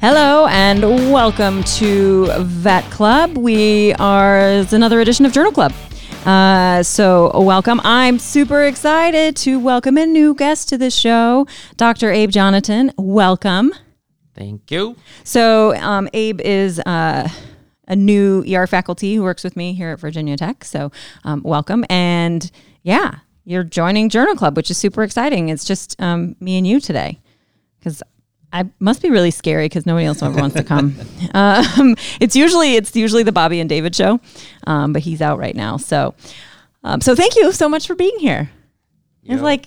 Hello and welcome to Vet Club. We are it's another edition of Journal Club. Uh, so welcome. I'm super excited to welcome a new guest to the show, Dr. Abe Jonathan. Welcome. Thank you. So um, Abe is uh, a new ER faculty who works with me here at Virginia Tech. So um, welcome. And yeah, you're joining Journal Club, which is super exciting. It's just um, me and you today because I must be really scary because nobody else ever wants to come. Um, it's usually it's usually the Bobby and David show, um, but he's out right now. So, um, so thank you so much for being here. It's like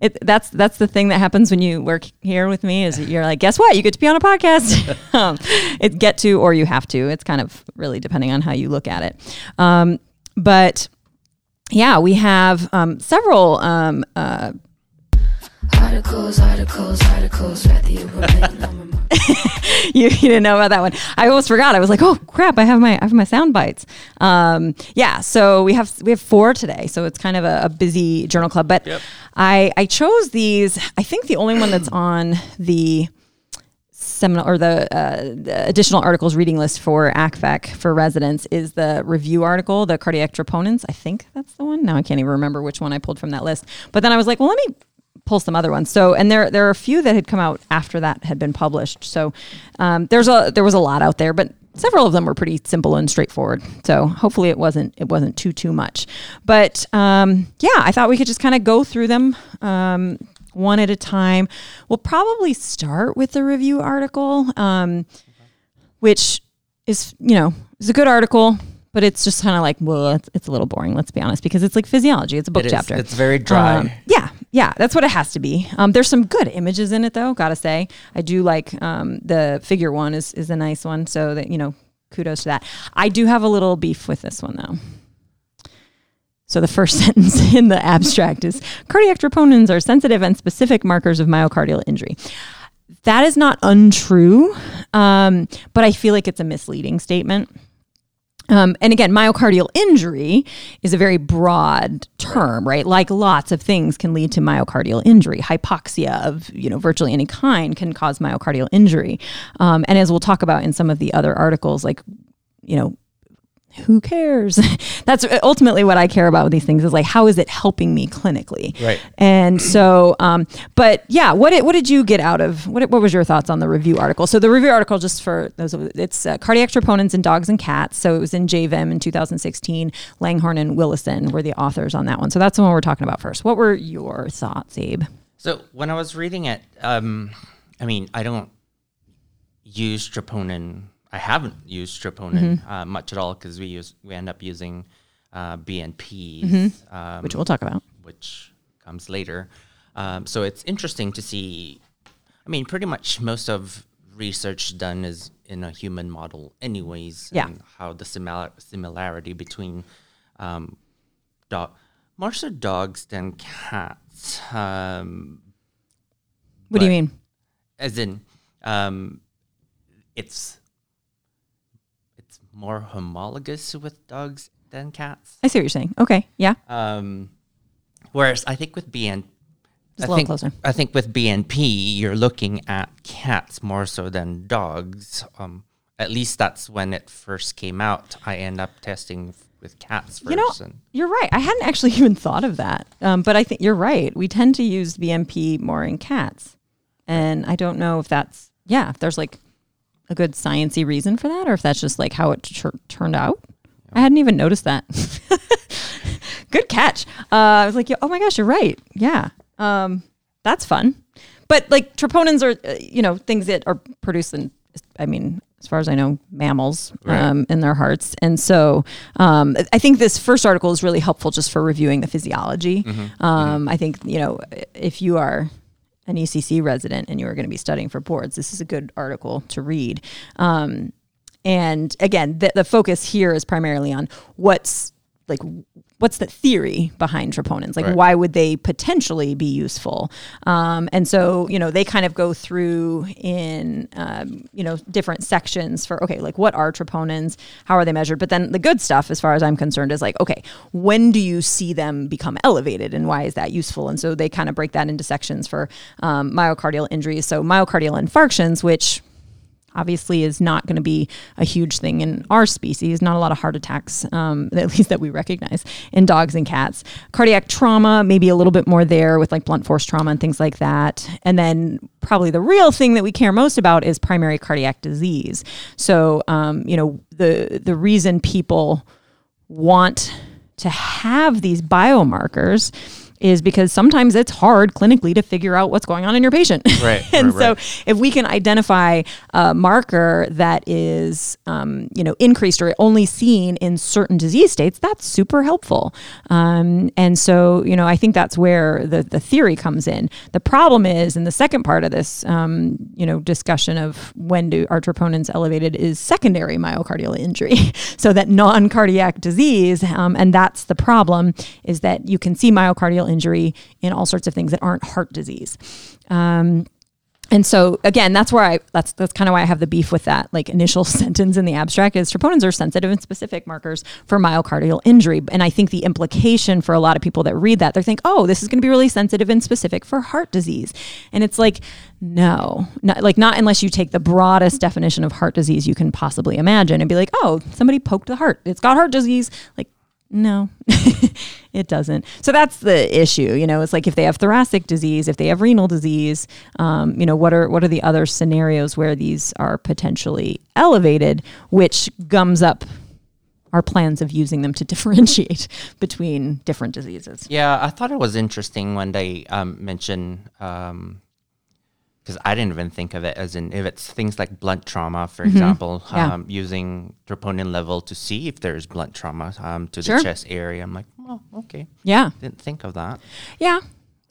it, that's that's the thing that happens when you work here with me is you're like, guess what? You get to be on a podcast. um, it get to or you have to. It's kind of really depending on how you look at it. Um, but yeah, we have um, several um, uh, Articles, articles, articles, you were written on my mind. you, you didn't know about that one. I almost forgot. I was like, oh crap, I have my I have my sound bites. Um, yeah, so we have we have four today, so it's kind of a, a busy journal club. But Yep. I I chose these. I think the only one that's on the seminal or the, uh, the additional articles reading list for ACVEC for residents is the review article, the cardiac troponins. I think that's the one. Now I can't even remember which one I pulled from that list. But then I was like, well, let me pull some other ones. So, and there there are a few that had come out after that had been published. So, um, there's a there was a lot out there, but several of them were pretty simple and straightforward. So, hopefully, it wasn't it wasn't too too much. But um, yeah, I thought we could just kind of go through them. Um, one at a time. We'll probably start with the review article, um, which is, you know, is a good article, but it's just kind of like, well, it's, it's a little boring, let's be honest, because it's like physiology. It's a book It chapter. It's very dry. Um, yeah, yeah, that's what it has to be. Um, there's some good images in it, though. Gotta say, I do like um, the figure one is is a nice one. So that you know, kudos to that. I do have a little beef with this one though. So the first sentence in the abstract is cardiac troponins are sensitive and specific markers of myocardial injury. That is not untrue, um, but I feel like it's a misleading statement. Um, and again, myocardial injury is a very broad term, right? Like lots of things can lead to myocardial injury. Hypoxia of you know virtually any kind can cause myocardial injury. Um, and as we'll talk about in some of the other articles, like you know who cares? That's ultimately what I care about with these things is like, how is it helping me clinically? Right. And so, um, but yeah, what did, what did you get out of, what, what was your thoughts on the review article? So the review article, just for those, it's uh, cardiac troponins in dogs and cats. So it was in JVM in 2016. Langhorn and Willesen were the authors on that one. So that's the one we're talking about first. What were your thoughts, Abe? So when I was reading it, um, I mean, I don't use troponin. I haven't used troponin Mm-hmm. uh, much at all because we use we end up using uh, BNPs, um, Which we'll talk about. which comes later. Um, so it's interesting to see. I mean, pretty much most of research done is in a human model, anyways. Yeah. And how the similar similarity between um, dog, more so dogs than cats. Um, What do you mean? as in, um, it's more homologous with dogs than cats. I see what you're saying. Okay. Yeah. Um, whereas I think with BN, Just I think, closer. I think with BNP, you're looking at cats more so than dogs. Um, at least that's when it first came out. I end up testing with cats first. You know, and you're right. I hadn't actually even thought of that. Um, but I think you're right. We tend to use BNP more in cats. And I don't know if that's, yeah, if there's like a good sciency reason for that or if that's just like how it tur- turned out. I hadn't even noticed that. good catch. Uh, I was like, oh my gosh, you're right. Yeah. Um, that's fun. But like troponins are, uh, you know, things that are produced in, I mean, as far as I know, mammals Right. um, in their hearts. And so um, I think this first article is really helpful just for reviewing the physiology. Um, I think, you know, if you are an ECC resident and you are going to be studying for boards, this is a good article to read. Um, and again, the, the focus here is primarily on what's like what's the theory behind troponins? Like Right. why would they potentially be useful? Um, and so you know they kind of go through in um, you know different sections for okay like what are troponins? How are they measured? But then the good stuff as far as i'm concerned is like okay when do you see them become elevated and why is that useful? And so they kind of break that into sections for um, myocardial injuries. So myocardial infarctions which obviously is not going to be a huge thing in our species. Not a lot of heart attacks, um, at least that we recognize in dogs and cats. Cardiac trauma, maybe a little bit more there with like blunt force trauma and things like that. And then probably the real thing that we care most about is primary cardiac disease. So, um, you know, the the reason people want to have these biomarkers is because sometimes it's hard clinically to figure out what's going on in your patient. Right, and right, so right. if we can identify a marker that is, um, you know, increased or only seen in certain disease states, that's super helpful. Um, and so, you know, I think that's where the, the theory comes in. The problem is in the second part of this, um, you know, discussion of when do are troponins elevated is secondary myocardial injury. so that non-cardiac disease, um, and that's the problem, is that you can see myocardial injury in all sorts of things that aren't heart disease. Um, and so again, that's where I that's that's kind of why I have the beef with that like initial sentence in the abstract is troponins are sensitive and specific markers for myocardial injury. And I think the implication for a lot of people that read that, they think, oh, this is going to be really sensitive and specific for heart disease. And it's like, no, not, like not unless you take the broadest definition of heart disease you can possibly imagine and be like, oh, somebody poked the heart. It's got heart disease. Like, no, it doesn't. So that's the issue. You know, it's like if they have thoracic disease, if they have renal disease, um, you know, what are what are the other scenarios where these are potentially elevated, which gums up our plans of using them to differentiate between different diseases. Yeah, I thought it was interesting when they um, mentioned because I didn't even think of it as in if it's things like blunt trauma, for example, Mm-hmm. Yeah. um, using troponin level to see if there's blunt trauma um, to Sure. the chest area. I'm like, oh, okay, Yeah. didn't think of that. Yeah.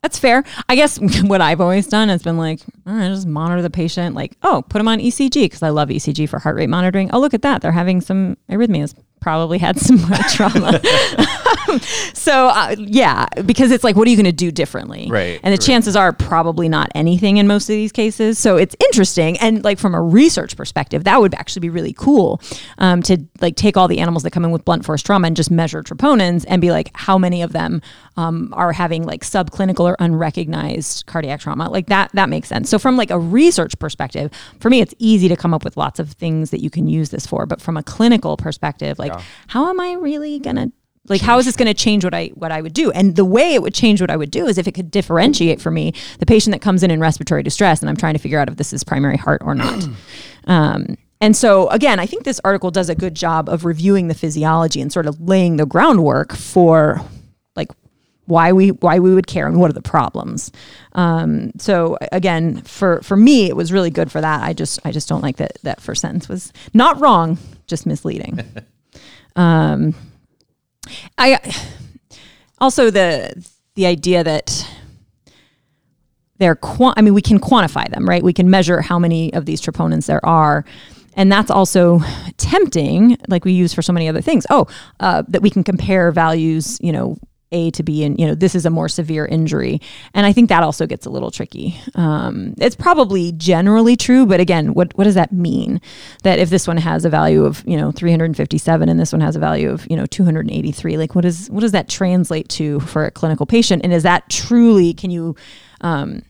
That's fair. I guess what I've always done has been like, all right, just monitor the patient. Like, oh, put them on ECG because I love ECG for heart rate monitoring. Oh, look at that. They're having some arrhythmias. Probably had some trauma. so, uh, yeah, because it's like, what are you going to do differently? Right, And the right. chances are probably not anything in most of these cases. So it's interesting. And like from a research perspective, that would actually be really cool um, to like take all the animals that come in with blunt force trauma and just measure troponins and be like, how many of them um, are having like subclinical or unrecognized cardiac trauma? Like that, that makes sense. So from like a research perspective, for me, it's easy to come up with lots of things that you can use this for. But from a clinical perspective, like how am I really gonna like how is this going to change what I what I would do? And the way it would change what I would do is if it could differentiate for me the patient that comes in in respiratory distress and I'm trying to figure out if this is primary heart or not. um, and so again, I think this article does a good job of reviewing the physiology and sort of laying the groundwork for why we why we would care and what are the problems. Um, so again, for for me, it was really good for that. I just I just don't like that that first sentence was not wrong, just misleading. um, I also the the idea that they're qua- I mean we can quantify them, right? We can measure how many of these troponins there are. And that's also tempting, like we use for so many other things. Oh, uh, that we can compare values, you know, A to B, and you know, this is a more severe injury. And I think that also gets a little tricky. Um, it's probably generally true, but again, what what does that mean? That if this one has a value of you know 357 and this one has a value of you know 283, like what is what does that translate to for a clinical patient? And is that truly can you um,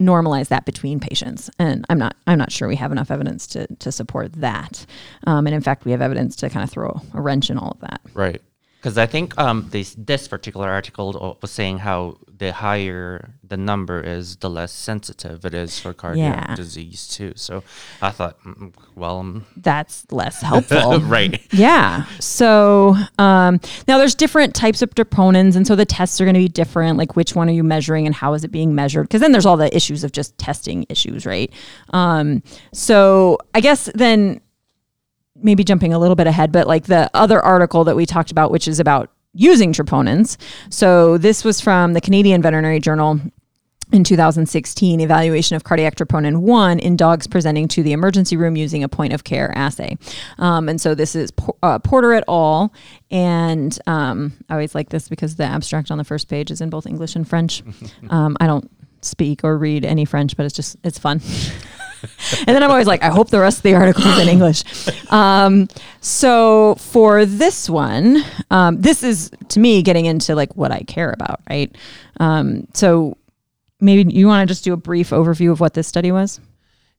normalize that between patients and i'm not i'm not sure we have enough evidence to to support that um, and in fact we have evidence to kind of throw a wrench in all of that Right. Because I think um, this this particular article was saying how the higher the number is, the less sensitive it is for cardiac Yeah. disease too. So I thought, mm, well, um, that's less helpful right. yeah so um, now there's different types of troponins and so the tests are going to be different like which one are you measuring and how is it being measured because then there's all the issues of just testing issues right um, so i guess then maybe jumping a little bit ahead but like the other article that we talked about which is about using troponins. So this was from the canadian veterinary journal in 2016 evaluation of cardiac troponin 1 in dogs presenting to the emergency room using a point of care assay. Um, and so this is Por- uh, porter et al. And um, i always like this because the abstract on the first page is in both english and french. Um, i don't speak or read any french but it's just it's fun and then I'm always like, I hope the rest of the article is in English. Um, so for this one, um, this is to me getting into like what I care about, right? Um, so maybe you want to just do a brief overview of what this study was?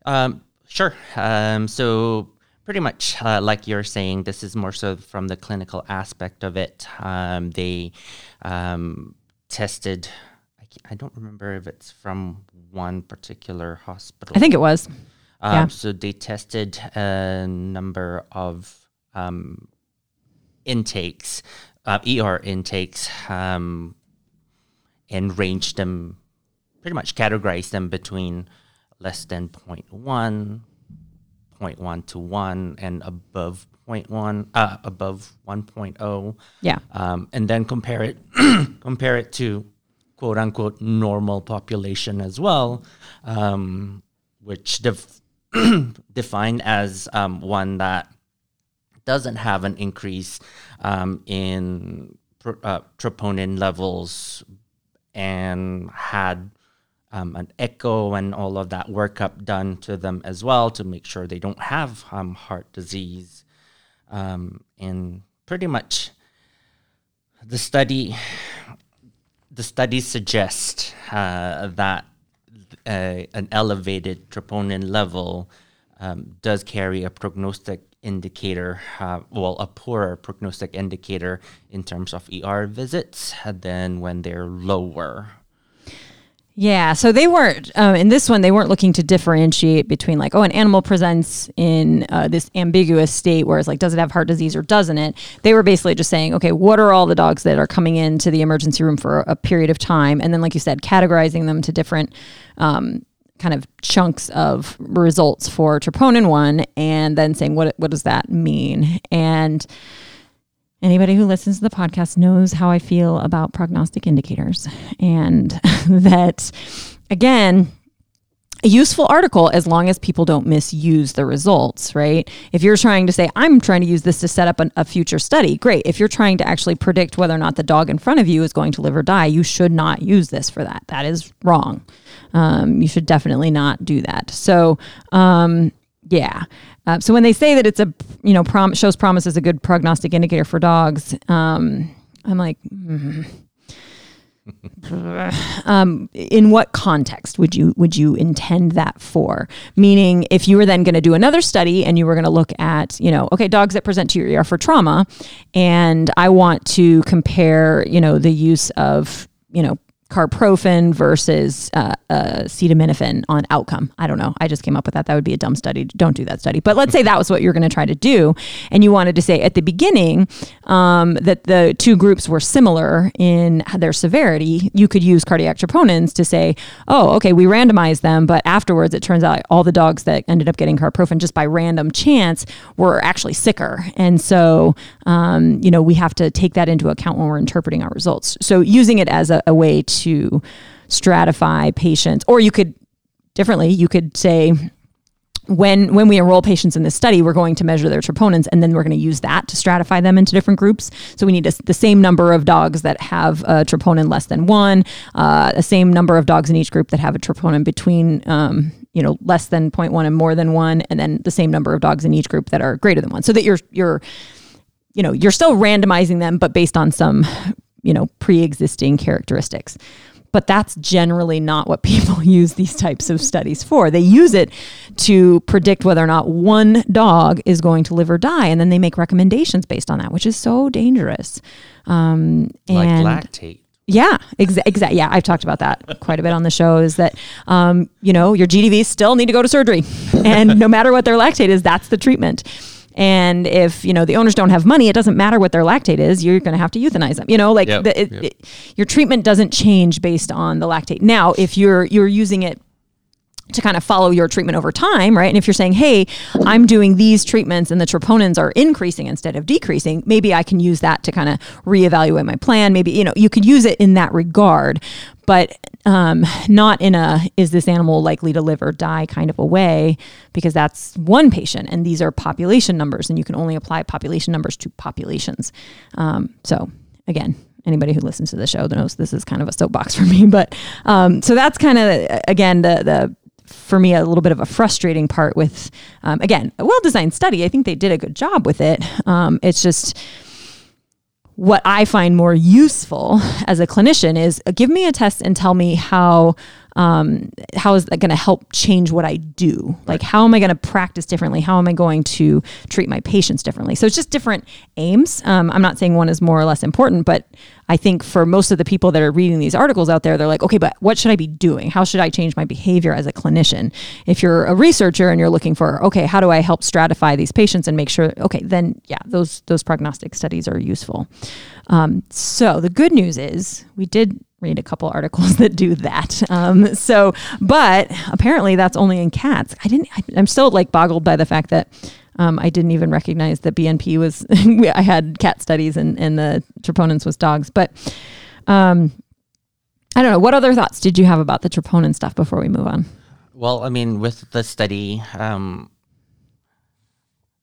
Um, Sure. Um, so pretty much uh, like you're saying, this is more so from the clinical aspect of it. Um, they tested. I, I don't remember if it's from one particular hospital. I think it was. Um, yeah. So they tested a number of um, intakes, uh, ER intakes, um, and ranged them, pretty much categorized them between less than 0.1, 0.1 to 1, and above 0.1, uh, above 1.0 Yeah. um, and then compare it compare it to quote unquote normal population as well, um, which def- defined as um, one that doesn't have an increase um, in pr- uh, troponin levels and had um, an echo and all of that workup done to them as well to make sure they don't have um, heart disease. Um, and pretty much the study the studies suggest uh, that uh, an elevated troponin level um, does carry a prognostic indicator, uh, well, a poorer prognostic indicator in terms of ER visits than when they're lower. Yeah, so they weren't um, in this one. They weren't looking to differentiate between like, oh, an animal presents in uh, this ambiguous state, where it's like, does it have heart disease or doesn't it? They were basically just saying, okay, what are all the dogs that are coming into the emergency room for a period of time, and then, like you said, categorizing them to different um, kind of chunks of results for troponin one, and then saying, what what does that mean? And Anybody who listens to the podcast knows how I feel about prognostic indicators, and that, again, a useful article as long as people don't misuse the results, right? If you're trying to say, I'm trying to use this to set up an, a future study, great. If you're trying to actually predict whether or not the dog in front of you is going to live or die, you should not use this for that. That is wrong. Um, you should definitely not do that. So, um, yeah. Uh, so when they say that it's a you know prom- shows promise as a good prognostic indicator for dogs, um, I'm like, mm. um, in what context would you would you intend that for? Meaning, if you were then going to do another study and you were going to look at you know okay dogs that present to your ER for trauma, and I want to compare you know the use of you know carprofen versus uh, uh, acetaminophen on outcome. I don't know. I just came up with that. That would be a dumb study. Don't do that study. But let's say that was what you're going to try to do, and you wanted to say at the beginning um, that the two groups were similar in their severity. You could use cardiac troponins to say, oh, okay, we randomized them, but afterwards it turns out all the dogs that ended up getting carprofen just by random chance were actually sicker, and so um, you know we have to take that into account when we're interpreting our results. So using it as a, a way to to stratify patients or you could differently you could say when when we enroll patients in this study we're going to measure their troponins and then we're going to use that to stratify them into different groups. So we need a, the same number of dogs that have a troponin less than one uh, the same number of dogs in each group that have a troponin between um, you know less than 0.1 and more than one and then the same number of dogs in each group that are greater than one. So that you're you're you know you're still randomizing them but based on some you know pre-existing characteristics but that's generally not what people use these types of studies for they use it to predict whether or not one dog is going to live or die and then they make recommendations based on that which is so dangerous um, Like lactate. yeah, exa- exactly. Yeah, I've talked about that quite a bit on the show. Is that um, you know your GDVs still need to go to surgery, and no matter what their lactate is, that's the treatment. And if you know the owners don't have money, it doesn't matter what their lactate is. You're going to have to euthanize them. You know, like Yep, the, it, yep. it- your treatment doesn't change based on the lactate. Now, if you're you're using it to kind of follow your treatment over time, right? And if you're saying, hey, I'm doing these treatments and the troponins are increasing instead of decreasing, maybe I can use that to kind of reevaluate my plan. Maybe, you know, you could use it in that regard, but um, not in a is this animal likely to live or die kind of a way, because that's one patient and these are population numbers and you can only apply population numbers to populations. Um, so, again, anybody who listens to the show knows this is kind of a soapbox for me. But um, so that's kind of again the the for me a little bit of a frustrating part with um, again a well designed study. I think they did a good job with it. Um, it's just what I find more useful as a clinician is uh, give me a test and tell me how um, how is that going to help change what I do? Like, how am I going to practice differently? How am I going to treat my patients differently? So it's just different aims. Um, I'm not saying one is more or less important, but I think for most of the people that are reading these articles out there, they're like, okay, but what should I be doing? How should I change my behavior as a clinician? If you're a researcher and you're looking for, okay, how do I help stratify these patients and make sure, okay, then yeah, those those prognostic studies are useful. Um, so the good news is we did read a couple articles that do that. Um, so, but apparently that's only in cats. I didn't. I, I'm still like boggled by the fact that um, I didn't even recognize that BNP was. I had cat studies and and the troponins was dogs, but. Um, I don't know. What other thoughts did you have about the troponin stuff before we move on? Well, I mean, with the study, um,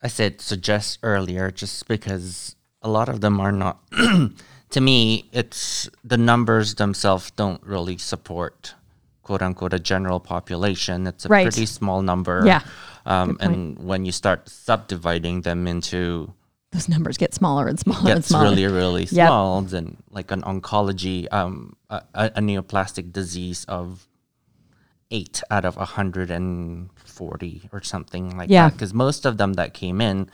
I said suggest earlier just because a lot of them are not. to me, it's the numbers themselves don't really support quote unquote a general population. It's a Right. pretty small number. Yeah. Um, and when you start subdividing them into Those numbers get smaller and smaller and gets smaller. really really Yep. small And like an oncology um a, a a neoplastic disease of eight out of 140 or something like Yeah. that because most of them that came in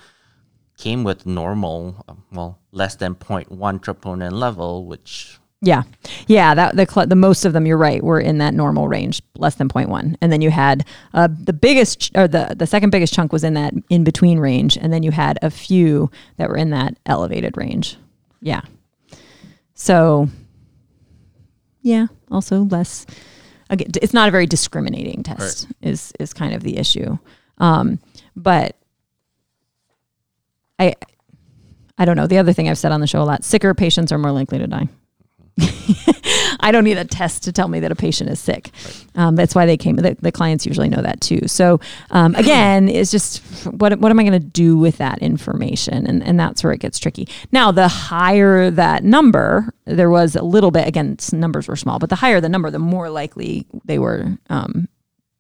came with normal um, well less than 0.1 troponin level which Yeah, yeah. That the cl- the most of them, you're right, were in that normal range, less than 0.1. And then you had uh, the biggest ch- or the the second biggest chunk was in that in between range, and then you had a few that were in that elevated range. Yeah. So, yeah, also less. Again, it's not a very discriminating test. Is is kind of the issue. Um, but I I don't know. The other thing I've said on the show a lot: sicker patients are more likely to die. I don't need a test to tell me that a patient is sick. Um, that's why they came. The, the clients usually know that too. So um, again, it's just what what am I going to do with that information, and and that's where it gets tricky. Now, the higher that number, there was a little bit. Again, numbers were small, but the higher the number, the more likely they were um,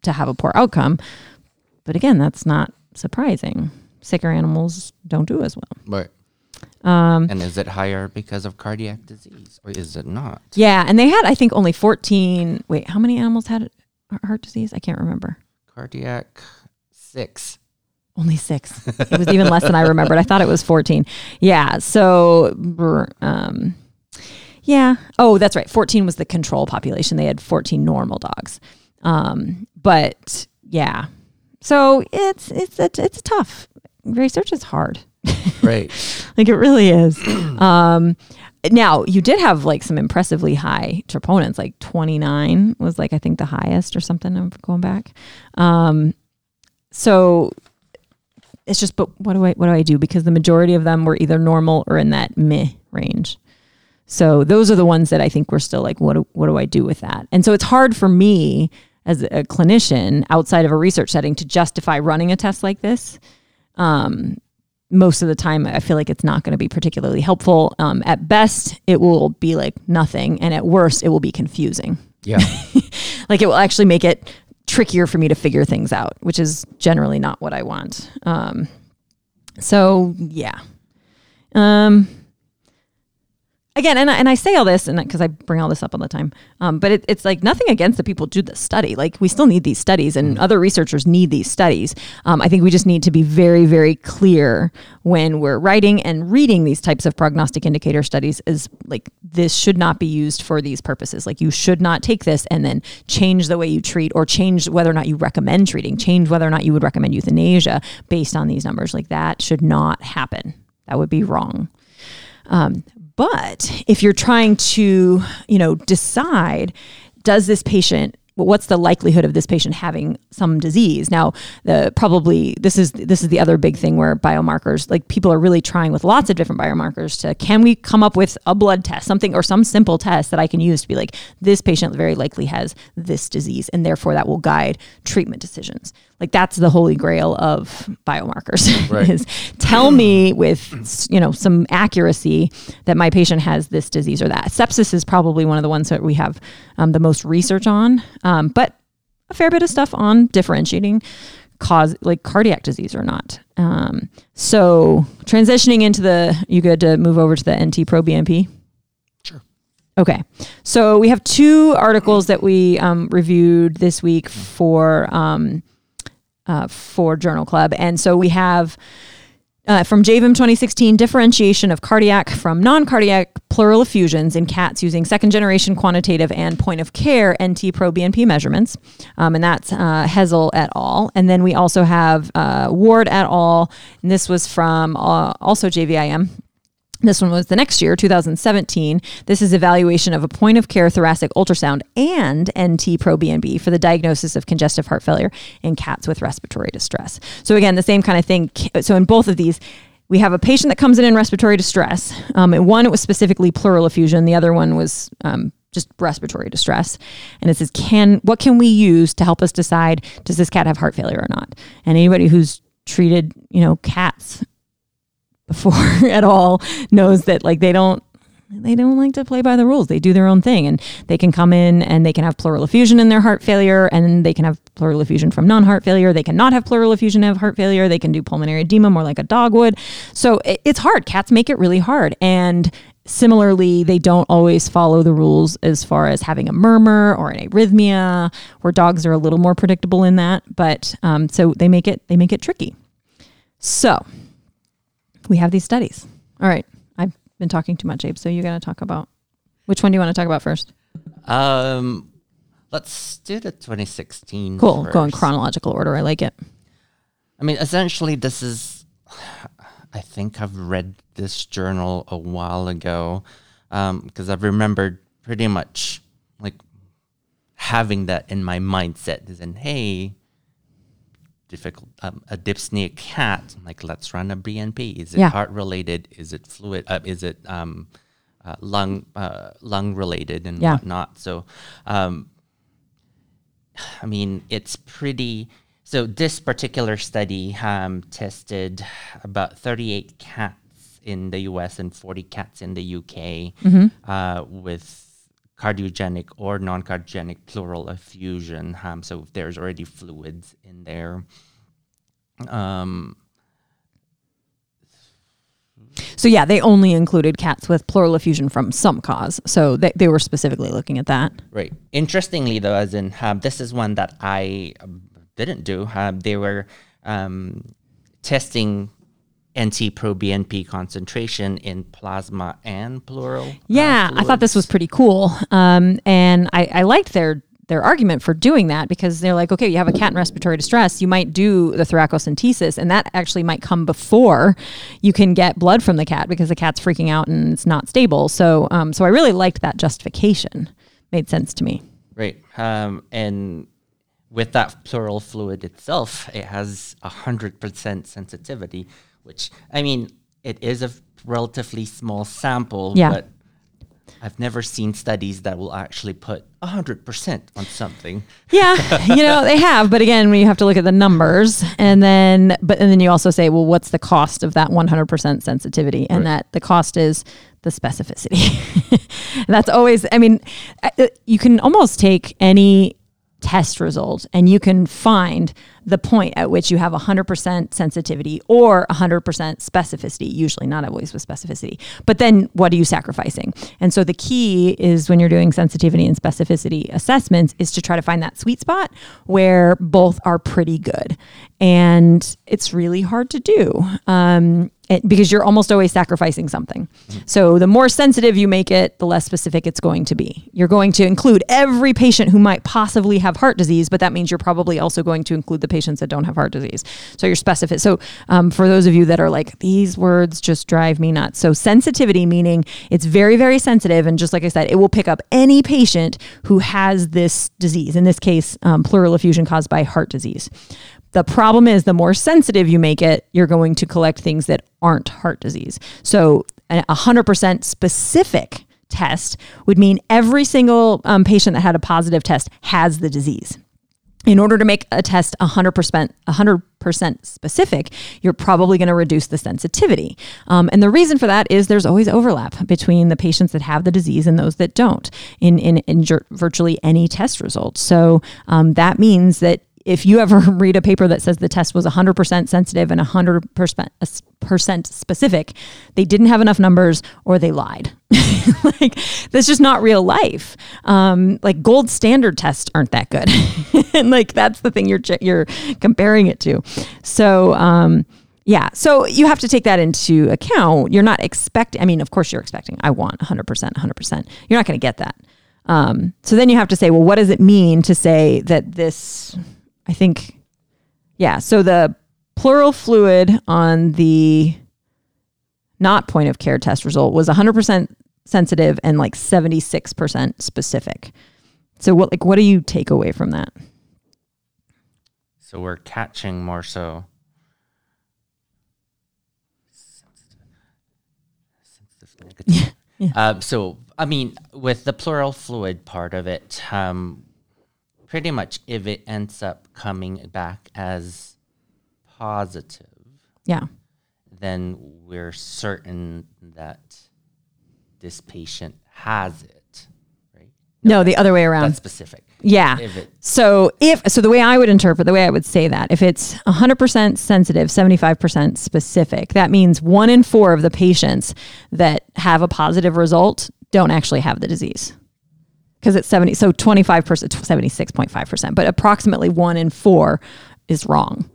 to have a poor outcome. But again, that's not surprising. Sicker animals don't do as well. right Um, and is it higher because of cardiac disease or is it not Yeah, and they had I think only 14. Wait, how many animals had heart disease? I can't remember. cardiac six Only 6. It was even less than I remembered. I thought it was 14. Yeah, so um yeah. Oh, that's right. 14 was the control population. They had 14 normal dogs. Um but yeah. So it's it's it's, it's tough. Research is hard. right like it really is. um, now you did have like some impressively high troponins, like 29 was like I think the highest or something. I'm going back. Um, so it's just, but what do I what do I do? Because the majority of them were either normal or in that meh range. So those are the ones that I think we're still like, what do, what do I do with that? And so it's hard for me as a clinician outside of a research setting to justify running a test like this um, most of the time i feel like it's not going to be particularly helpful. Um, at best it will be like nothing and at worst it will be confusing. Yeah. Like it will actually make it trickier for me to figure things out which is generally not what i want. Um, so yeah. Um, again and I, and I say all this and because i bring all this up all the time um, but it, it's like nothing against the people who do the study. Like we still need these studies and other researchers need these studies. Um, i think we just need to be very very clear when we're writing and reading these types of prognostic indicator studies is like this should not be used for these purposes. Like you should not take this and then change the way you treat or change whether or not you recommend treating change whether or not you would recommend euthanasia based on these numbers. Like that should not happen. That would be wrong. Um, but if you're trying to, you know, decide, does this patient what's the likelihood of this patient having some disease? Now the probably this is this is the other big thing where biomarkers like people are really trying with lots of different biomarkers to can we come up with a blood test something or some simple test that i can use to be like this patient very likely has this disease and therefore that will guide treatment decisions. Like that's the holy grail of biomarkers Right. is tell me with you know some accuracy that my patient has this disease or that. Sepsis is probably one of the ones that we have um, the most research on um, but a fair bit of stuff on differentiating cause like cardiac disease or not um, so transitioning into the you good to move over to the nt pro bnp Sure. Okay. So we have two articles that we um, reviewed this week for um, uh, for Journal Club, and so we have. Uh, from JVIM 2016, differentiation of cardiac from non-cardiac pleural effusions in cats using second-generation quantitative and point-of-care NT-proBNP measurements, um, and that's uh, Hezzell et al. And then we also have uh, Ward et al. And this was from uh, also JVIM this one was the next year, 2017. This is evaluation of a point of care thoracic ultrasound and NT proBNP for the diagnosis of congestive heart failure in cats with respiratory distress. So, again, the same kind of thing. So, in both of these, we have a patient that comes in in respiratory distress. Um, and one, it was specifically pleural effusion, the other one was um, just respiratory distress. And it says, can what can we use to help us decide does this cat have heart failure or not? And anybody who's treated, you know, cats before at all knows that like they don't they don't like to play by the rules. They do their own thing and they can come in and they can have pleural effusion in their heart failure and they can have pleural effusion from non-heart failure. They cannot have pleural effusion of heart failure. They can do pulmonary edema more like a dog would. So it's hard. Cats make it really hard. And similarly, they don't always follow the rules as far as having a murmur or an arrhythmia, where dogs are a little more predictable in that. But um, so they make it they make it tricky. So we have these studies. All right. I've been talking too much, Abe. So you're going to talk about which one do you want to talk about first? Um, let's do the 2016. Cool. Go in chronological order. I like it. I mean, essentially, this is. I think I've read this journal a while ago because I've remembered pretty much like having that in my mindset. Is in, hey, difficult um, a dyspneic cat. Like, let's run a BNP. Is it Yeah. heart related? Is it fluid? Uh, is it um, uh, lung uh, lung related and Yeah. whatnot? So, um, I mean, it's pretty. So this particular study um, tested about 38 cats in the U.S. and 40 cats in the U.K. Uh, with cardiogenic or non-cardiogenic pleural effusion. Um, so if there's already fluids in there. Um, So yeah, they only included cats with pleural effusion from some cause. So they, they were specifically looking at that. Right. Interestingly, though, as in um, this is one that I didn't do. Um, they were um, testing NT proBNP concentration in plasma and pleural. uh, Yeah, I thought this was pretty cool. Um, and I, I liked their their argument for doing that because they're like, okay, you have a cat in respiratory distress, you might do the thoracocentesis, and that actually might come before you can get blood from the cat because the cat's freaking out and it's not stable. So, um, so I really liked that justification. Made sense to me. Right. Um, and with that pleural fluid itself, it has a hundred percent sensitivity, which I mean, it is a relatively small sample, Yeah. but I've never seen studies that will actually put a hundred percent on something. Yeah, you know they have, but again, when you have to look at the numbers, and then but and then you also say, well, what's the cost of that 100% sensitivity, and that the cost is the specificity. That's always, I mean, uh, you can almost take any test result and you can find the point at which you have 100% sensitivity or 100% specificity usually not always with specificity but then what are you sacrificing? And so the key is when you're doing sensitivity and specificity assessments is to try to find that sweet spot where both are pretty good. And it's really hard to do. Um, it, because you're almost always sacrificing something. So the more sensitive you make it, the less specific it's going to be. You're going to include every patient who might possibly have heart disease, but that means you're probably also going to include the patients that don't have heart disease. So you're specific. So um, for those of you that are like, these words just drive me nuts. So sensitivity meaning it's very, very sensitive. And just like I said, it will pick up any patient who has this disease, in this case, um, pleural effusion caused by heart disease. The problem is the more sensitive you make it, you're going to collect things that aren't heart disease. So a 100% specific test would mean every single um, patient that had a positive test has the disease. In order to make a test 100% 100% specific, you're probably going to reduce the sensitivity. Um, and the reason for that is there's always overlap between the patients that have the disease and those that don't in in, in virtually any test result. So um, that means that if you ever read a paper that says the test was 100% sensitive and 100% specific, they didn't have enough numbers or they lied. like that's just not real life. Um, like gold standard tests aren't that good, and like that's the thing you're you're comparing it to. So. Um, yeah. So you have to take that into account. You're not expecting, I mean, of course you're expecting, I want 100%, 100%. You're not going to get that. Um, so then you have to say, well, what does it mean to say that this, I think, yeah. So the pleural fluid on the not point of care test result was 100% sensitive and like 76% specific. So what like what do you take away from that? So we're catching more so negative. Yeah. Uh, so I mean, with the pleural fluid part of it, um, pretty much if it ends up coming back as positive, Yeah. then we're certain that this patient has it, right? No, the other way around. That's specific. Yeah. If it So if so the way I would interpret the way I would say that if it's 100% sensitive, 75% specific, that means 1 in 4 of the patients that have a positive result don't actually have the disease. Cuz it's 70 so 25% 76.5%, but approximately 1 in 4 is wrong.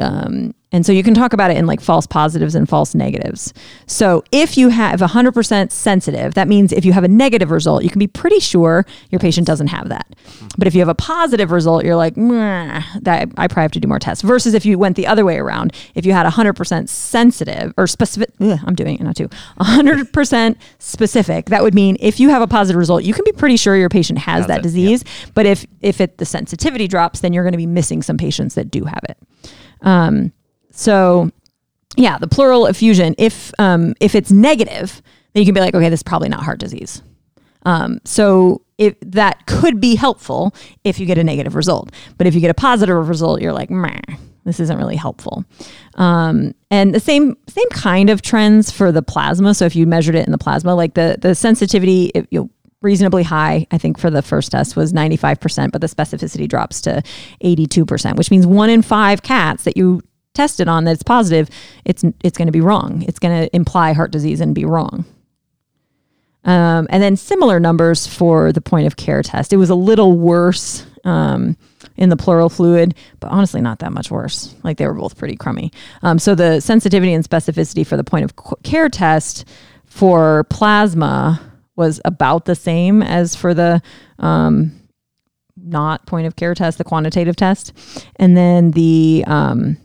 Um, and so you can talk about it in like false positives and false negatives. So if you have 100% sensitive, that means if you have a negative result, you can be pretty sure your patient doesn't have that. But if you have a positive result, you're like, "Meh, that I probably have to do more tests. Versus if you went the other way around, if you had 100% sensitive or specific, ugh, I'm doing it not too, 100% specific, that would mean if you have a positive result, you can be pretty sure your patient has, Has that it, disease. But if if it the sensitivity drops, then you're going to be missing some patients that do have it. Um, so yeah, the pleural effusion, if um, if it's negative, then you can be like, okay, this is probably not heart disease. Um, so if that could be helpful if you get a negative result, but if you get a positive result, you're like, Meh, this isn't really helpful. Um, and the same same kind of trends for the plasma. So if you measured it in the plasma, like the the sensitivity, it, you reasonably high, I think for the first test was 95%, but the specificity drops to 82%, which means one in five cats that you tested on that's positive, it's it's going to be wrong. It's going to imply heart disease and be wrong. Um, and then similar numbers for the point of care test. It was a little worse um, in the pleural fluid, but honestly, not that much worse. Like they were both pretty crummy. Um, so the sensitivity and specificity for the point of care test for plasma was about the same as for the um, not point of care test, the quantitative test. And then the um,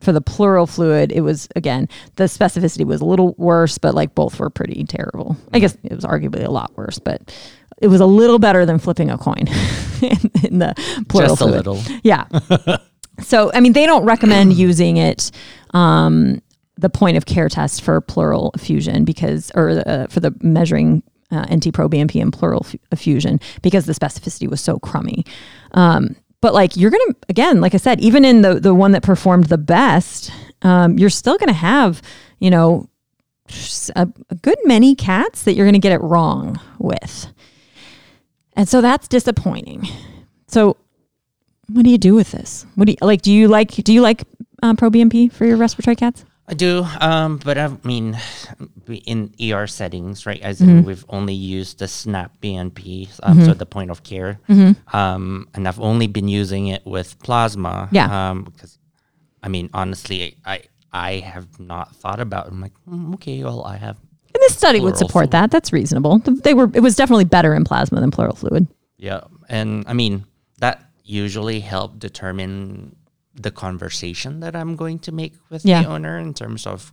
for the pleural fluid, it was again the specificity was a little worse, but like both were pretty terrible. I guess it was arguably a lot worse, but it was a little better than flipping a coin in, in the pleural just a fluid. little. Yeah. so, I mean, they don't recommend using it, um, the point of care test for pleural effusion because, or uh, for the measuring uh, NT-proBNP and pleural f- effusion because the specificity was so crummy. Um, but like you're gonna again, like I said, even in the the one that performed the best, um, you're still gonna have, you know, a, a good many cats that you're gonna get it wrong with, and so that's disappointing. So what do you do with this? What do you like? Do you like do you like um, ProBNP for your respiratory cats? I do, um, but I mean, in ER settings, right? As Mm-hmm. in we've only used the SNAP BNP, um, so the point of care, um, and I've only been using it with plasma. Yeah. Um, because, I mean, honestly, I I have not thought about. It. I'm like, mm, okay, well, I have. And this study would support fluid. that. That's reasonable. They were. It was definitely better in plasma than pleural fluid. Yeah, and I mean that usually help determine the conversation that I'm going to make with Yeah. the owner in terms of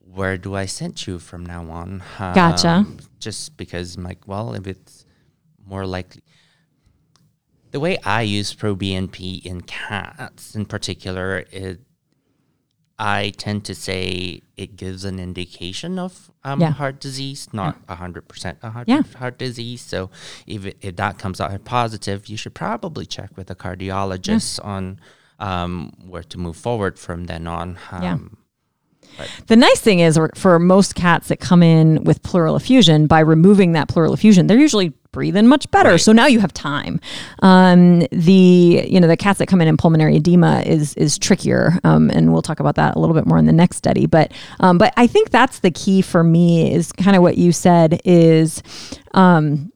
where do I send you from now on. Gotcha. Um, just because I'm like, well, if it's more likely. The way I use ProBNP in cats in particular, it I tend to say it gives an indication of um, Yeah. heart disease, not a hundred percent a heart, Yeah. heart disease. So if it, if that comes out positive, you should probably check with a cardiologist on um, where to move forward from then on. Yeah. Um, The nice thing is, for most cats that come in with pleural effusion, by removing that pleural effusion, they're usually breathing much better. Right. So now you have time. Um, the you know the cats that come in in pulmonary edema is is trickier, um, and we'll talk about that a little bit more in the next study. But um, but I think that's the key for me is kind of what you said is. Um,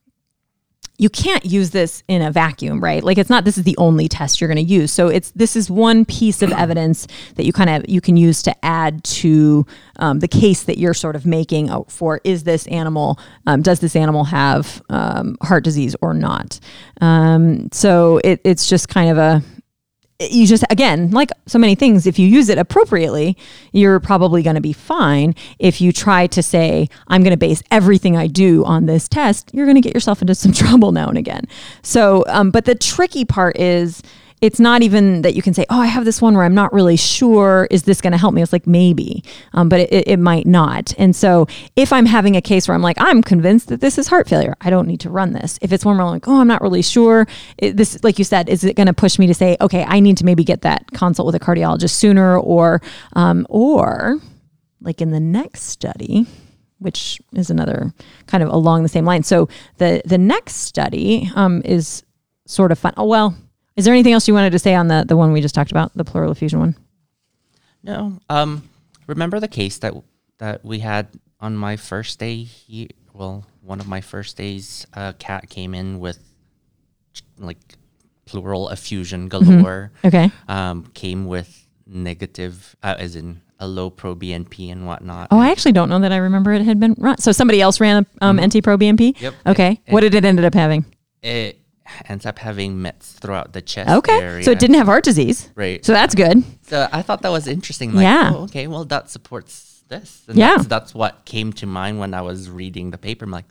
you can't use this in a vacuum, right? Like it's not this is the only test you're going to use. So it's this is one piece of evidence that you kind of you can use to add to um, the case that you're sort of making for is this animal um, does this animal have um, heart disease or not? Um, so it, it's just kind of a you just again like so many things if you use it appropriately you're probably going to be fine. If you try to say i'm going to base everything i do on this test you're going to get yourself into some trouble now and again. So um, but the tricky part is it's not even that you can say, oh, I have this one where I'm not really sure, is this going to help me? It's like maybe, um, but it, it might not. And so if I'm having a case where I'm like, I'm convinced that this is heart failure, I don't need to run this. If it's one where I'm like, oh, I'm not really sure, it, this, like you said, is it going to push me to say, okay, I need to maybe get that consult with a cardiologist sooner, or, um, or like in the next study, which is another kind of along the same line. So the the next study um, is sort of fun. Oh well, is there anything else you wanted to say on the the one we just talked about, the pleural effusion one? No. Um, remember the case that that we had on my first day here? Well, one of my first days, a cat came in with like pleural effusion galore. Okay. Um, came with negative, uh, as in a low pro BNP and whatnot. Oh, I actually don't know that I remember it had been run. So somebody else ran a um, NT Pro BNP. Yep. Okay. what did it ended up having? it ends up having mets throughout the chest Okay. area. So it didn't have heart disease. Right. So that's good. So I thought that was interesting. Like, Yeah. oh, okay, well, that supports this. And Yeah. That's, that's what came to mind when I was reading the paper. I'm like,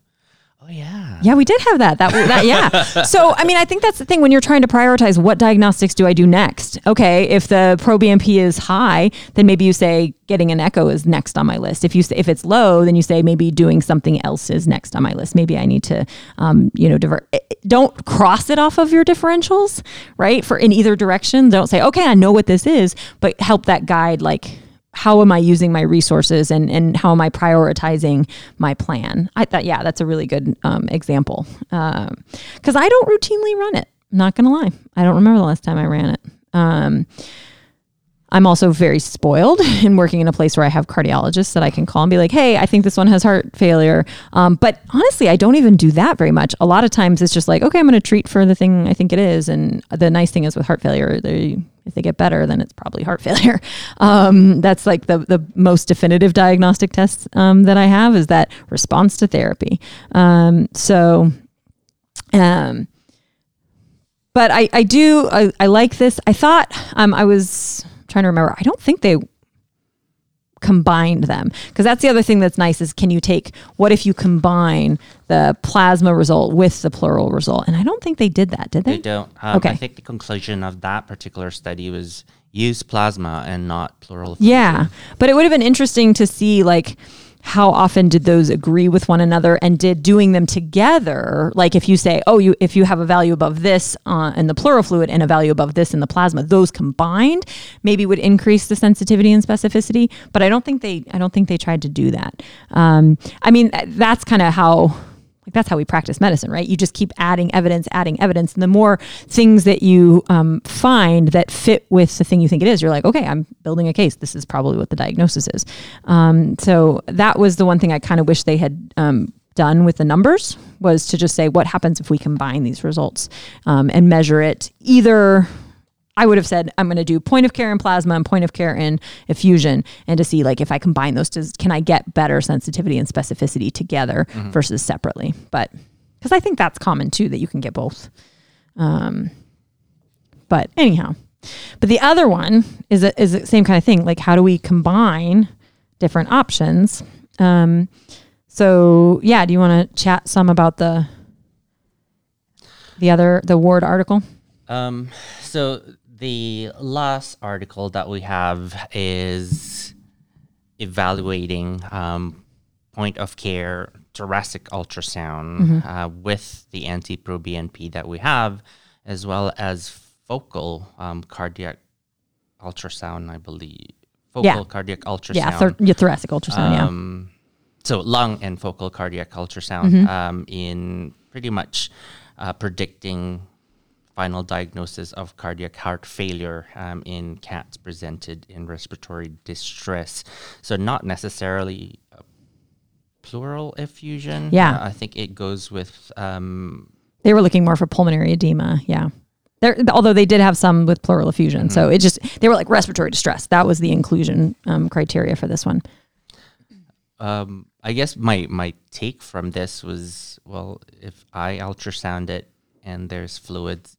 oh, yeah. Yeah, we did have that. That, that yeah. so, I mean, I think that's the thing when you're trying to prioritize what diagnostics do I do next? Okay, if the proBNP is high, then maybe you say getting an echo is next on my list. If you if it's low, then you say maybe doing something else is next on my list. Maybe I need to, um, you know, divert. Don't cross it off of your differentials, right? For in either direction. Don't say, okay, I know what this is, but help that guide like how am I using my resources and, and how am I prioritizing my plan? I thought, yeah, that's a really good um, example. Because I don't routinely run it. Not to lie. I don't remember the last time I ran it. Um, I'm also very spoiled in working in a place where I have cardiologists that I can call and be like, hey, I think this one has heart failure. Um, but honestly, I don't even do that very much. A lot of times it's just like, okay, I'm going to treat for the thing I think it is. And the nice thing is with heart failure, they, if they get better, then it's probably heart failure. Um, that's like the, the most definitive diagnostic test um, that I have is that response to therapy. Um, so, um, but I, I do, I, I like this. I thought um, I was trying to remember. I don't think they combined them because that's the other thing that's nice is can you take what if you combine the plasma result with the pleural result and i don't think they did that did they, They don't. Um, Okay. I think the conclusion of that particular study was use plasma and not pleural. yeah but it would have been interesting to see like how often did those agree with one another? And did doing them together like if you say oh you if you have a value above this uh, in the pleural fluid and a value above this in the plasma those combined maybe would increase the sensitivity and specificity but i don't think they i don't think they tried to do that. Um, i mean that's kind of how like that's how we practice medicine, right? You just keep adding evidence, adding evidence, and the more things that you um, find that fit with the thing you think it is, you're like, okay, I'm building a case. This is probably what the diagnosis is. Um, so that was the one thing I kind of wish they had um, done with the numbers was to just say what happens if we combine these results um, and measure it either. I would have said I'm going to do point of care in plasma and point of care in effusion, and to see like if I combine those, does can I get better sensitivity and specificity together versus separately? But because I think that's common too that you can get both. Um, but anyhow, but the other one is a, is the same kind of thing. Like how do we combine different options? Um, so yeah, do you want to chat some about the the other the Ward article? Um, so the last article that we have is evaluating um, point of care thoracic ultrasound uh, with the NT-proBNP that we have, as well as focal um, cardiac ultrasound, I believe. Focal Yeah. cardiac ultrasound. Yeah, thor- yeah, thoracic ultrasound. yeah. Um, so lung and focal cardiac ultrasound um, in pretty much uh, predicting final diagnosis of cardiac heart failure um, in cats presented in respiratory distress. So not necessarily a pleural effusion. Yeah. Uh, I think it goes with um, They were looking more for pulmonary edema. Yeah. There, although they did have some with pleural effusion, so it just they were like respiratory distress. That was the inclusion um, criteria for this one. um, I guess my my take from this was well, if I ultrasound it and there's fluids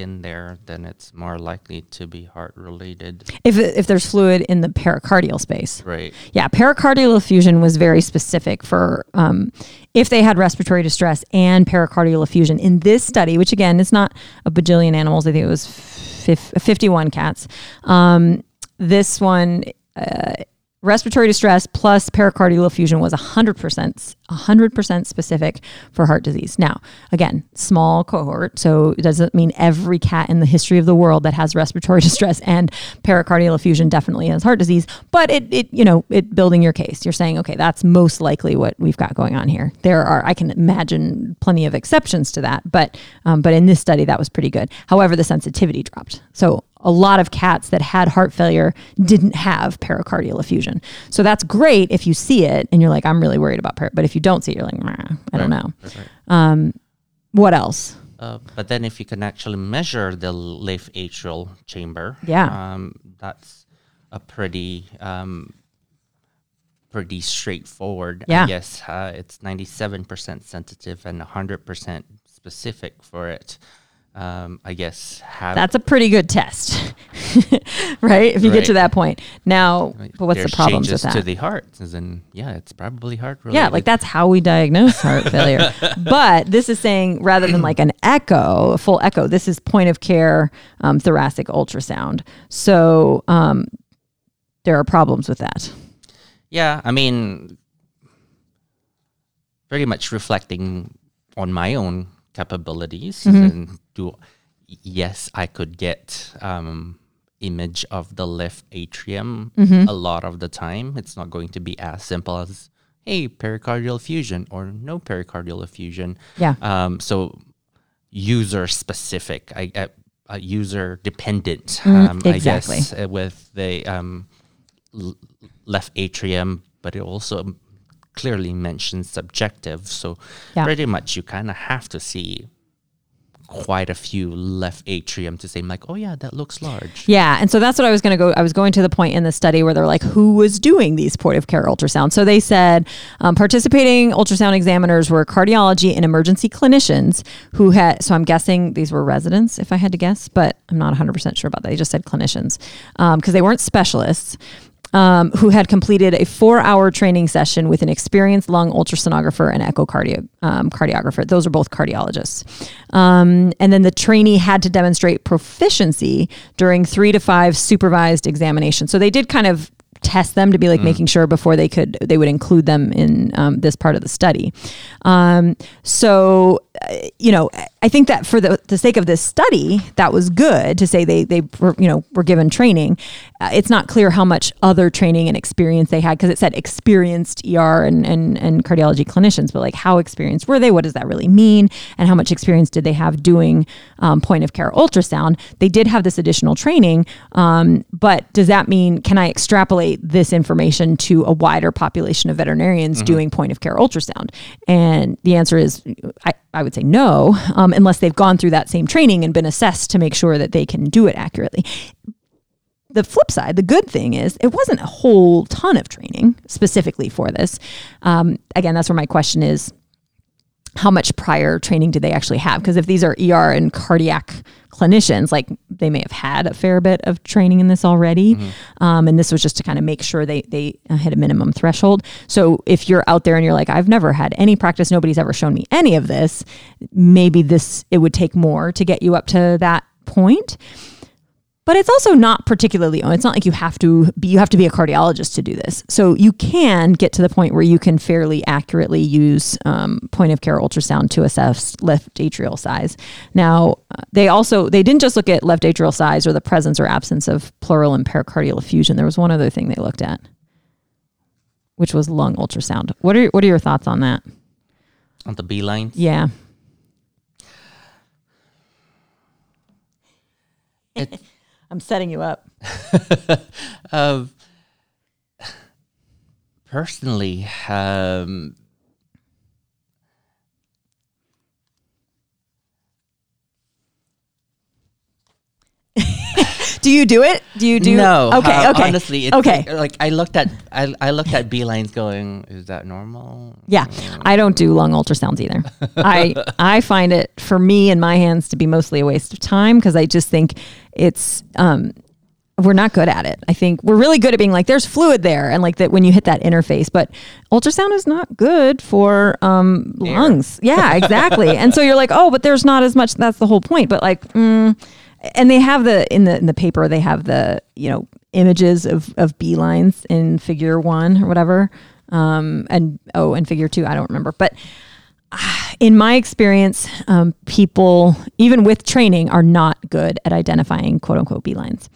in there, then it's more likely to be heart related, If if there's fluid in the pericardial space, right? Yeah, pericardial effusion was very specific for um, if they had respiratory distress and pericardial effusion. In this study, which again is not a bajillion animals, I think it was fif- 51 cats. Um, this one, uh, respiratory distress plus pericardial effusion was 100%, 100% specific for heart disease. Now, again, small cohort, so it doesn't mean every cat in the history of the world that has respiratory distress and pericardial effusion definitely has heart disease, but it, it you know, it building your case. You're saying, okay, that's most likely what we've got going on here. There are, I can imagine plenty of exceptions to that, but, um, but in this study, that was pretty good. However, the sensitivity dropped. So a lot of cats that had heart failure didn't have pericardial effusion. So that's great if you see it and you're like, I'm really worried about per. But if you don't see it, you're like, "Meh, I don't know. Um, what else? Uh, but then, if you can actually measure the left atrial chamber, Yeah. um, that's a pretty um, pretty straightforward. Yeah. I guess uh, it's ninety-seven percent sensitive and hundred percent specific for it. Um, I guess have That's a pretty good test, right? If you get to that point. Now, but what's there's the problems changes with to that? the heart, as in yeah, it's probably heart related. Yeah, like that's how we diagnose heart failure. But this is saying rather than like an echo, a full echo, this is point of care um, thoracic ultrasound. So um, there are problems with that. Yeah, I mean, pretty much reflecting on my own capabilities. And do yes, I could get um, image of the left atrium a lot of the time. It's not going to be as simple as hey pericardial effusion or no pericardial effusion. Yeah. Um, so user specific, I uh, uh, user dependent. um, exactly. I guess uh, with the um, l- left atrium, but it also clearly mentions subjective. So Yeah. pretty much you kind of have to see quite a few left atrium to say I'm like, oh yeah, that looks large. Yeah, and so that's what I was going to go. I was going to the point in the study where they're like, who was doing these point of care ultrasounds? So they said um, participating ultrasound examiners were cardiology and emergency clinicians who had. So I'm guessing these were residents, if I had to guess, but I'm not 100 percent sure about that. They just said clinicians because they weren't specialists. Um, who had completed a four-hour training session with an experienced lung ultrasonographer and echocardio um, cardiographer. Those are both cardiologists. Um, and then the trainee had to demonstrate proficiency during three to five supervised examinations. So they did kind of test them to be like making sure before they could they would include them in um, this part of the study. Um, so you know, I think that for the, the sake of this study, that was good to say they they were, you know were given training. Uh, it's not clear how much other training and experience they had because it said experienced ER and, and and cardiology clinicians, but like how experienced were they? What does that really mean? And how much experience did they have doing um, point of care ultrasound? They did have this additional training, um, but does that mean can I extrapolate this information to a wider population of veterinarians doing point of care ultrasound? And the answer is, I, I would say no, um, unless they've gone through that same training and been assessed to make sure that they can do it accurately the flip side, the good thing is it wasn't a whole ton of training specifically for this. Um, again, that's where my question is how much prior training did they actually have? Because if these are ER and cardiac clinicians, like they may have had a fair bit of training in this already. Um, and this was just to kind of make sure they, they hit a minimum threshold. So if you're out there and you're like, I've never had any practice, nobody's ever shown me any of this, maybe this, it would take more to get you up to that point but it's also not particularly oh, it's not like you have to be you have to be a cardiologist to do this. So you can get to the point where you can fairly accurately use um, point of care ultrasound to assess left atrial size. Now uh, they also they didn't just look at left atrial size or the presence or absence of pleural and pericardial effusion. There was one other thing they looked at, which was lung ultrasound. What are what are your thoughts on that? On the B line? Yeah. I'm setting you up. Um, personally, um, Do you do it? Do you do? no. Okay. uh, okay. Honestly, it's okay. Like, like I looked at I, I looked at B lines going, is that normal? Yeah, I don't do lung ultrasounds either. I I find it for me and my hands to be mostly a waste of time because I just think it's um we're not good at it. I think we're really good at being like there's fluid there and like that when you hit that interface, but ultrasound is not good for um lungs. Yeah, exactly. and so you're like, "Oh, but there's not as much that's the whole point." But like mm, and they have the in the in the paper they have the, you know, images of of B lines in figure 1 or whatever um, and oh, and figure two, I don't remember. But ah, in my experience, um, people, even with training, are not good at identifying quote unquote B lines.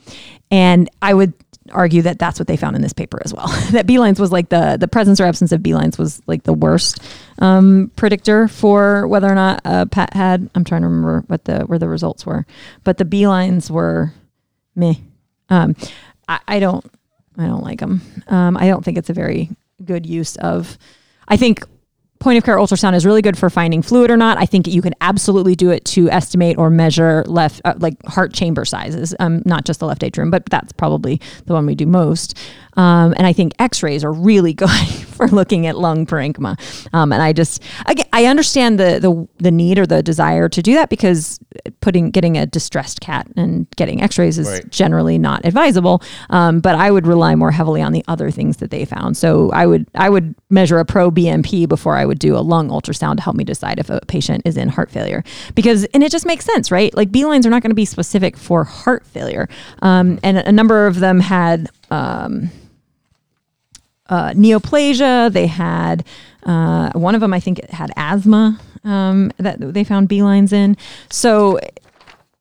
And I would argue that that's what they found in this paper as well. that B lines was like the the presence or absence of B lines was like the worst um, predictor for whether or not a pet had. I'm trying to remember what the where the results were, but the B lines were meh. Um, I, I don't I don't like them. Um, I don't think it's a very good use of. I think point of care ultrasound is really good for finding fluid or not. I think you can absolutely do it to estimate or measure left uh, like heart chamber sizes, um, not just the left atrium, but that's probably the one we do most. Um, and I think X-rays are really good for looking at lung parenchyma. Um, and I just again, I understand the the the need or the desire to do that because putting getting a distressed cat and getting X-rays is Right. generally not advisable. Um, but I would rely more heavily on the other things that they found. So I would I would measure a pro BNP before I would do a lung ultrasound to help me decide if a patient is in heart failure. Because and it just makes sense, right? Like B lines are not going to be specific for heart failure. Um, and a number of them had um, uh, neoplasia. They had uh, one of them, I think, had asthma um, that they found B lines in. So,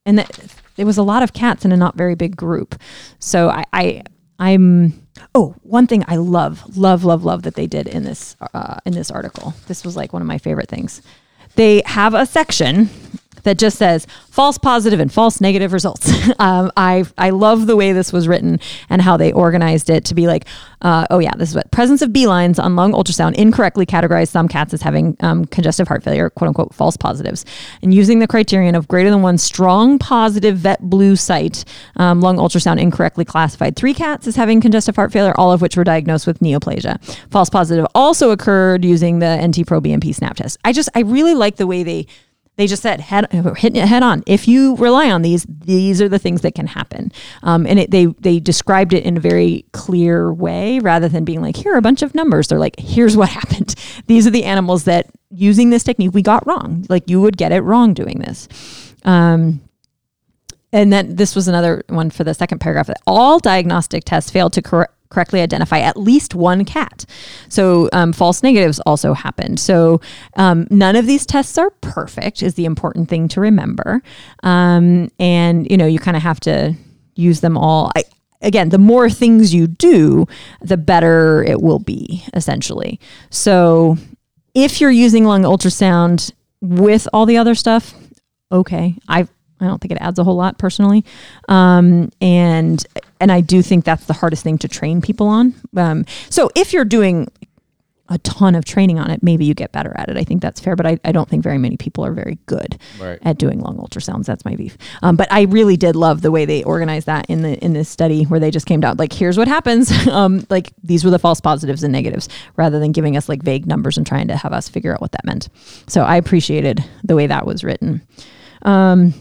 and that it was a lot of cats in a not very big group. So I, I I'm oh one thing I love love love love that they did in this uh, in this article. This was like one of my favorite things. They have a section that just says false positive and false negative results. um, I I love the way this was written and how they organized it to be like, uh, oh yeah, this is what presence of B lines on lung ultrasound incorrectly categorized some cats as having um, congestive heart failure, quote unquote false positives, and using the criterion of greater than one strong positive vet blue site um, lung ultrasound incorrectly classified three cats as having congestive heart failure, all of which were diagnosed with neoplasia. False positive also occurred using the NT Pro BNP snap test. I just I really like the way they they just said head hitting it head on. If you rely on these, these are the things that can happen. Um, and it, they they described it in a very clear way rather than being like here are a bunch of numbers. They're like here's what happened. These are the animals that using this technique we got wrong. Like you would get it wrong doing this. Um, and then this was another one for the second paragraph. All diagnostic tests failed to cor- correctly identify at least one cat. So um, false negatives also happened. So um, none of these tests are perfect. Is the important thing to remember. Um, and you know you kind of have to use them all. I, again, the more things you do, the better it will be. Essentially, so if you're using lung ultrasound with all the other stuff, okay. I I don't think it adds a whole lot personally, um, and and I do think that's the hardest thing to train people on. Um, so if you're doing a ton of training on it, maybe you get better at it. I think that's fair, but I, I don't think very many people are very good Right. at doing lung ultrasounds. That's my beef. Um, but I really did love the way they organized that in the in this study where they just came down like, here's what happens. um, like these were the false positives and negatives, rather than giving us like vague numbers and trying to have us figure out what that meant. So I appreciated the way that was written. Um,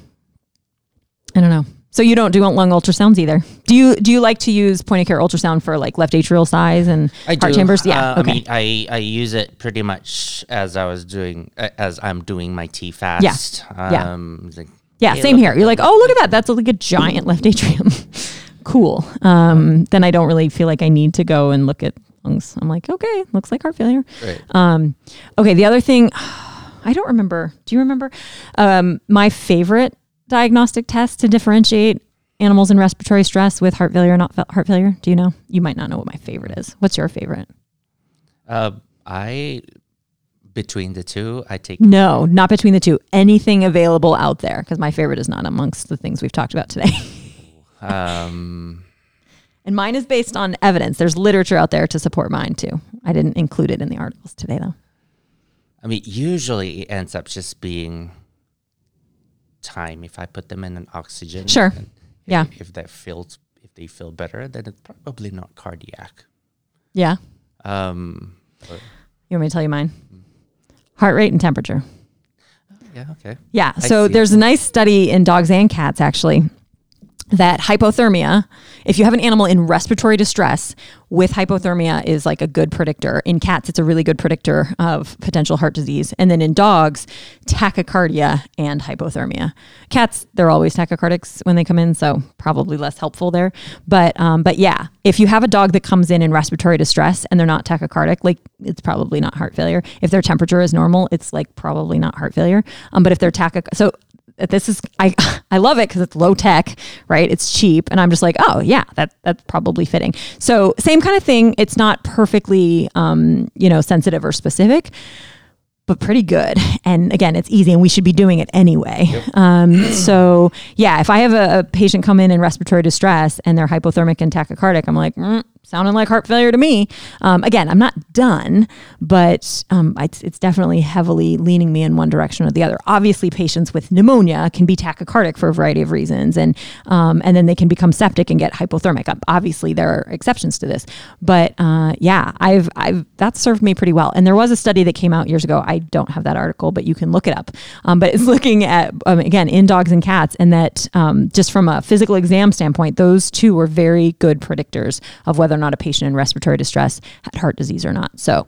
I don't know. So you don't do lung ultrasounds either. Do you? Do you like to use point of care ultrasound for like left atrial size and I heart do. chambers? Yeah. Uh, okay. I mean, I, I use it pretty much as I was doing, uh, as I'm doing my T fast. Yeah. Um, it's like, Yeah, hey, same here. You're like, oh, look at that. That's like a giant left atrium. cool. Um, then I don't really feel like I need to go and look at lungs. I'm like, okay, looks like heart failure. Right. Um, okay, the other thing, I don't remember. Do you remember? Um, my favorite diagnostic test to differentiate animals in respiratory stress with heart failure, or not fa- heart failure. Do you know? You might not know what my favorite is. What's your favorite? Uh, I, between the two, I take No, not between the two. Anything available out there, because my favorite is not amongst the things we've talked about today. Um, And mine is based on evidence. There's literature out there to support mine too. I didn't include it in the articles today though. I mean, usually it ends up just being time. If I put them in an oxygen, Sure. Yeah. If, if that feels, if they feel better, then it's probably not cardiac. Yeah. Um, but- You want me to tell you mine? Heart rate and temperature. yeah. Okay. Yeah. I So there's a nice study in dogs and cats actually that hypothermia, if you have an animal in respiratory distress with hypothermia is like a good predictor. In cats, it's a really good predictor of potential heart disease. And then in dogs, tachycardia and hypothermia. Cats, they're always tachycardics when they come in, so probably less helpful there. But um, but yeah, if you have a dog that comes in in respiratory distress and they're not tachycardic, like it's probably not heart failure. If their temperature is normal, it's like probably not heart failure. Um, but if they're tachy, so this is I I love it because it's low tech, right? It's cheap, and I'm just like, oh yeah, that that's probably fitting. So same kind of thing. It's not perfectly um, you know sensitive or specific, but pretty good. And again, it's easy, and we should be doing it anyway. Um, so yeah, if I have a, a patient come in in respiratory distress and they're hypothermic and tachycardic, I'm like, mm, sounding like heart failure to me. Um, again, I'm not done, but um, it's, it's definitely heavily leaning me in one direction or the other. Obviously, patients with pneumonia can be tachycardic for a variety of reasons, and um, and then they can become septic and get hypothermic. Obviously, there are exceptions to this, but uh, yeah, I've I've that's served me pretty well. And there was a study that came out years ago. I don't have that article, but you can look it up. Um, but it's looking at um, again in dogs and cats, and that um, just from a physical exam standpoint, those two were very good predictors of whether or not a patient in respiratory distress had heart disease or not. So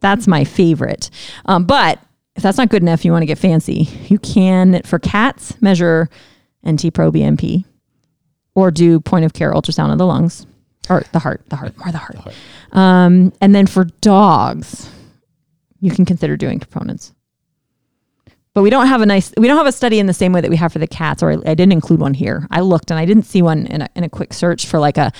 that's my favorite. Um, but if that's not good enough, you want to get fancy. You can for cats measure NT pro BNP or do point of care ultrasound of the lungs or the heart, the heart, more the heart. Um, and then for dogs, you can consider doing components. But we don't have a nice, we don't have a study in the same way that we have for the cats, or I, I didn't include one here. I looked and I didn't see one in a, in a quick search for like a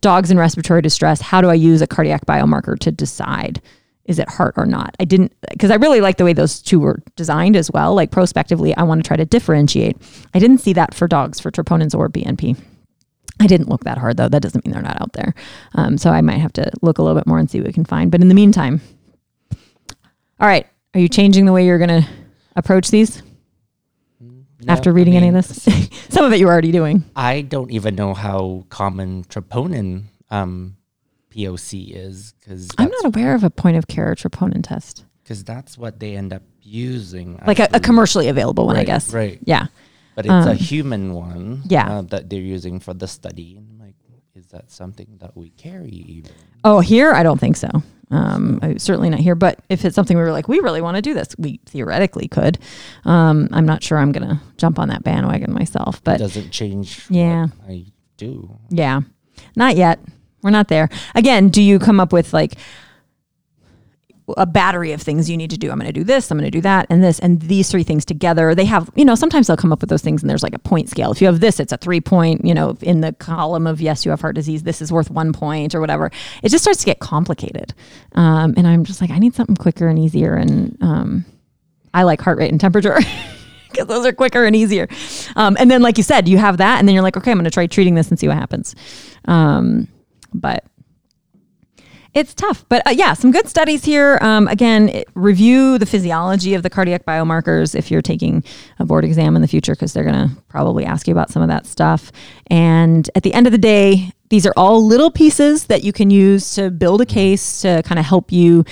dogs in respiratory distress. How do I use a cardiac biomarker to decide is it heart or not? I didn't, because I really like the way those two were designed as well. Like prospectively, I want to try to differentiate. I didn't see that for dogs for troponins or BNP. I didn't look that hard though. That doesn't mean they're not out there. Um, so I might have to look a little bit more and see what we can find. But in the meantime, all right, are you changing the way you're going to approach these No, after I reading any of this? Some of it you're already doing. I don't even know how common troponin um, POC is because I'm not aware of a point of care troponin test, because that's what they end up using. Like a, a commercially available one, I guess. Right. Yeah. But it's a Um, human one. yeah. uh, that they're using for the study. And like, is that something that we carry? Even? Oh, here I don't think so. Um, I- certainly not here. But if it's something we were like, we really want to do this, we theoretically could. Um, I'm not sure I'm gonna jump on that bandwagon myself, but It doesn't change. Yeah. I do. yeah, not yet. We're not there. Again, do you come up with like a battery of things you need to do? I'm going to do this, I'm going to do that, and this, and these three things together. They have, you know, sometimes they'll come up with those things and there's like a point scale. If you have this, it's a three point, you know, in the column of yes, you have heart disease, this is worth one point or whatever. It just starts to get complicated. Um, and I'm just like, I need something quicker and easier. And um, I like heart rate and temperature. Because those are quicker and easier. Um, and then, like you said, you have that, and then you're like, okay, I'm going to try treating this and see what happens. Um, but it's tough. But uh, yeah, some good studies here. Um, again, it- review the physiology of the cardiac biomarkers if you're taking a board exam in the future, because they're going to probably ask you about some of that stuff. And at the end of the day, these are all little pieces that you can use to build a case to kind of help you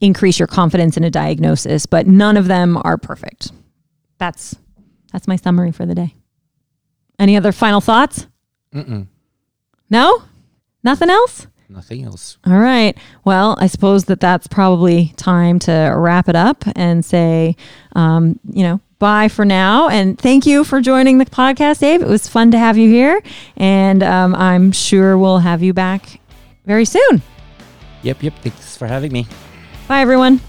increase your confidence in a diagnosis, but none of them are perfect. That's that's my summary for the day. Any other final thoughts? Mm-mm. No? Nothing else? Nothing else. All right. Well, I suppose that that's probably time to wrap it up and say, um, you know, bye for now. And thank you for joining the podcast, Dave. It was fun to have you here. And um, I'm sure we'll have you back very soon. Yep, yep. Thanks for having me. Bye, everyone.